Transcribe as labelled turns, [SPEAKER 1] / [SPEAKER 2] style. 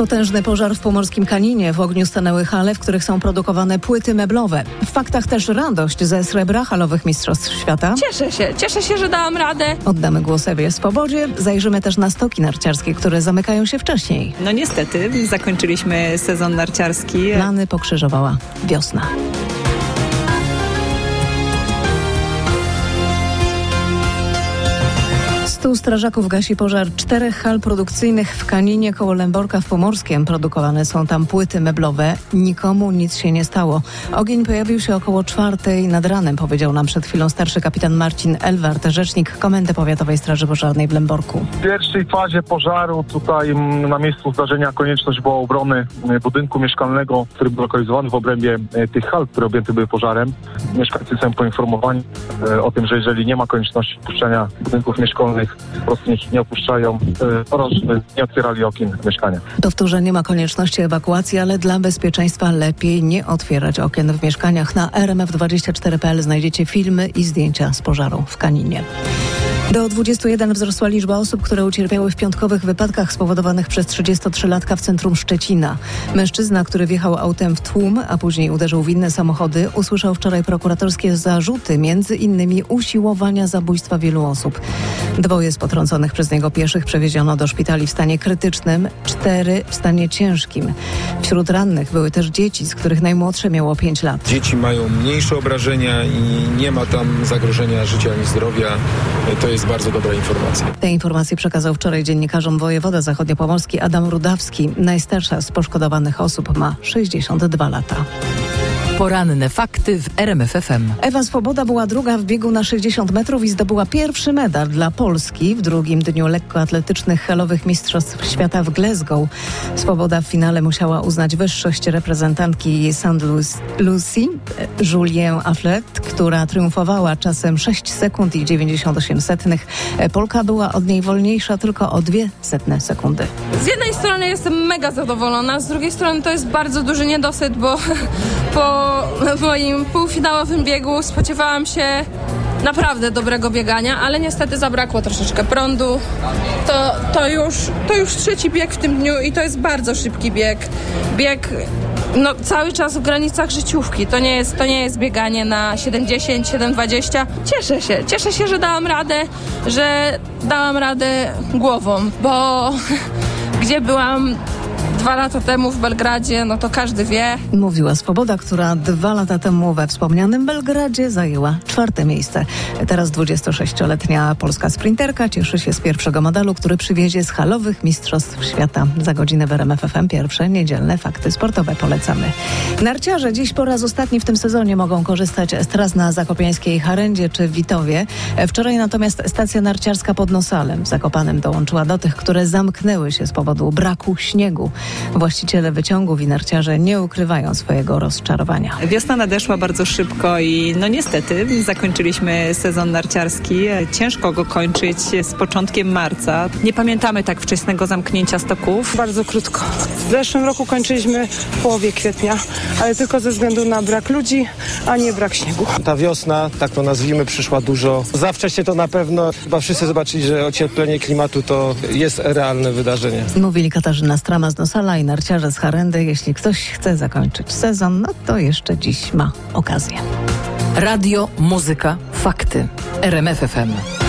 [SPEAKER 1] Potężny pożar w pomorskim Kaninie. W ogniu stanęły hale, w których są produkowane płyty meblowe. W faktach też radość ze srebra halowych Mistrzostw Świata.
[SPEAKER 2] Cieszę się, cieszę się, że dałam radę.
[SPEAKER 1] Oddamy głos Ewie Swobodzie. Zajrzymy też na stoki narciarskie, które zamykają się wcześniej.
[SPEAKER 3] No niestety, zakończyliśmy sezon narciarski.
[SPEAKER 1] Plany pokrzyżowała wiosna. Stu strażaków gasi pożar czterech hal produkcyjnych w Kaninie koło Lęborka w Pomorskiem. Produkowane są tam płyty meblowe. Nikomu nic się nie stało. Ogień pojawił się około czwartej nad ranem, powiedział nam przed chwilą starszy kapitan Marcin Elwart, rzecznik Komendy Powiatowej Straży Pożarnej w Lęborku.
[SPEAKER 4] W pierwszej fazie pożaru tutaj na miejscu zdarzenia konieczność była obrony e, budynku mieszkalnego, który był lokalizowany w obrębie e, tych hal, które objęte były pożarem. Mieszkańcy są poinformowani e, o tym, że jeżeli nie ma konieczności opuszczania budynków mieszkalnych, po prostu ich nie opuszczają e, oraz nie otwierali okien mieszkania.
[SPEAKER 1] Powtórzę, nie ma konieczności ewakuacji, ale dla bezpieczeństwa lepiej nie otwierać okien w mieszkaniach. Na rmf24.pl znajdziecie filmy i zdjęcia z pożaru w Kaninie. Do 21 wzrosła liczba osób, które ucierpiały w piątkowych wypadkach spowodowanych przez 33-latka w centrum Szczecina. Mężczyzna, który wjechał autem w tłum, a później uderzył w inne samochody, usłyszał wczoraj prokuratorskie zarzuty, między innymi usiłowania zabójstwa wielu osób. Dwoje z potrąconych przez niego pieszych przewieziono do szpitali w stanie krytycznym, cztery w stanie ciężkim. Wśród rannych były też dzieci, z których najmłodsze miało 5 lat.
[SPEAKER 5] Dzieci mają mniejsze obrażenia i nie ma tam zagrożenia życia ani zdrowia. To jest bardzo dobra informacja.
[SPEAKER 1] Te informacje przekazał wczoraj dziennikarzom wojewoda zachodniopomorski Adam Rudawski. Najstarsza z poszkodowanych osób ma 62 lata.
[SPEAKER 6] Poranne fakty w RMFFM.
[SPEAKER 1] Ewa Swoboda była druga w biegu na 60 metrów i zdobyła pierwszy medal dla Polski w drugim dniu lekkoatletycznych halowych Mistrzostw Świata w Glasgow. Swoboda w finale musiała uznać wyższość reprezentantki St. Lucie, Julien Afflet, która triumfowała czasem 6 sekund i 98 setnych. Polka była od niej wolniejsza tylko o 2 setne sekundy.
[SPEAKER 2] Z jednej strony jestem mega zadowolona, z drugiej strony to jest bardzo duży niedosyt, bo po moim półfinałowym biegu spodziewałam się naprawdę dobrego biegania, ale niestety zabrakło troszeczkę prądu. To, to, już, to już trzeci bieg w tym dniu i to jest bardzo szybki bieg. Bieg no, cały czas w granicach życiówki. To nie jest, to nie jest bieganie na 7,10, 7,20. Cieszę się, cieszę się, że dałam radę, że dałam radę głową, bo gdzie byłam dwa lata temu w Belgradzie, no to każdy wie.
[SPEAKER 1] Mówiła Swoboda, która dwa lata temu we wspomnianym Belgradzie zajęła czwarte miejsce. Teraz 26-letnia polska sprinterka cieszy się z pierwszego medalu, który przywiezie z halowych Mistrzostw Świata. Za godzinę w RMF FM pierwsze niedzielne fakty sportowe polecamy. Narciarze dziś po raz ostatni w tym sezonie mogą korzystać z tras na Zakopiańskiej Harendzie czy Witowie. Wczoraj natomiast stacja narciarska pod Nosalem Zakopanem dołączyła do tych, które zamknęły się z powodu braku śniegu. Właściciele wyciągów i narciarze nie ukrywają swojego rozczarowania.
[SPEAKER 3] Wiosna nadeszła bardzo szybko i no niestety zakończyliśmy sezon narciarski. Ciężko go kończyć z początkiem marca. Nie pamiętamy tak wczesnego zamknięcia stoków.
[SPEAKER 7] Bardzo krótko. W zeszłym roku kończyliśmy w połowie kwietnia, ale tylko ze względu na brak ludzi, a nie brak śniegu.
[SPEAKER 8] Ta wiosna, tak to nazwijmy, przyszła dużo. Za wcześnie to na pewno. Chyba wszyscy zobaczyli, że ocieplenie klimatu to jest realne wydarzenie.
[SPEAKER 1] Mówili Katarzyna Strama z Nosala i narciarze z Harendy. Jeśli ktoś chce zakończyć sezon, no to jeszcze dziś ma okazję.
[SPEAKER 6] Radio, muzyka, fakty. RMFFM.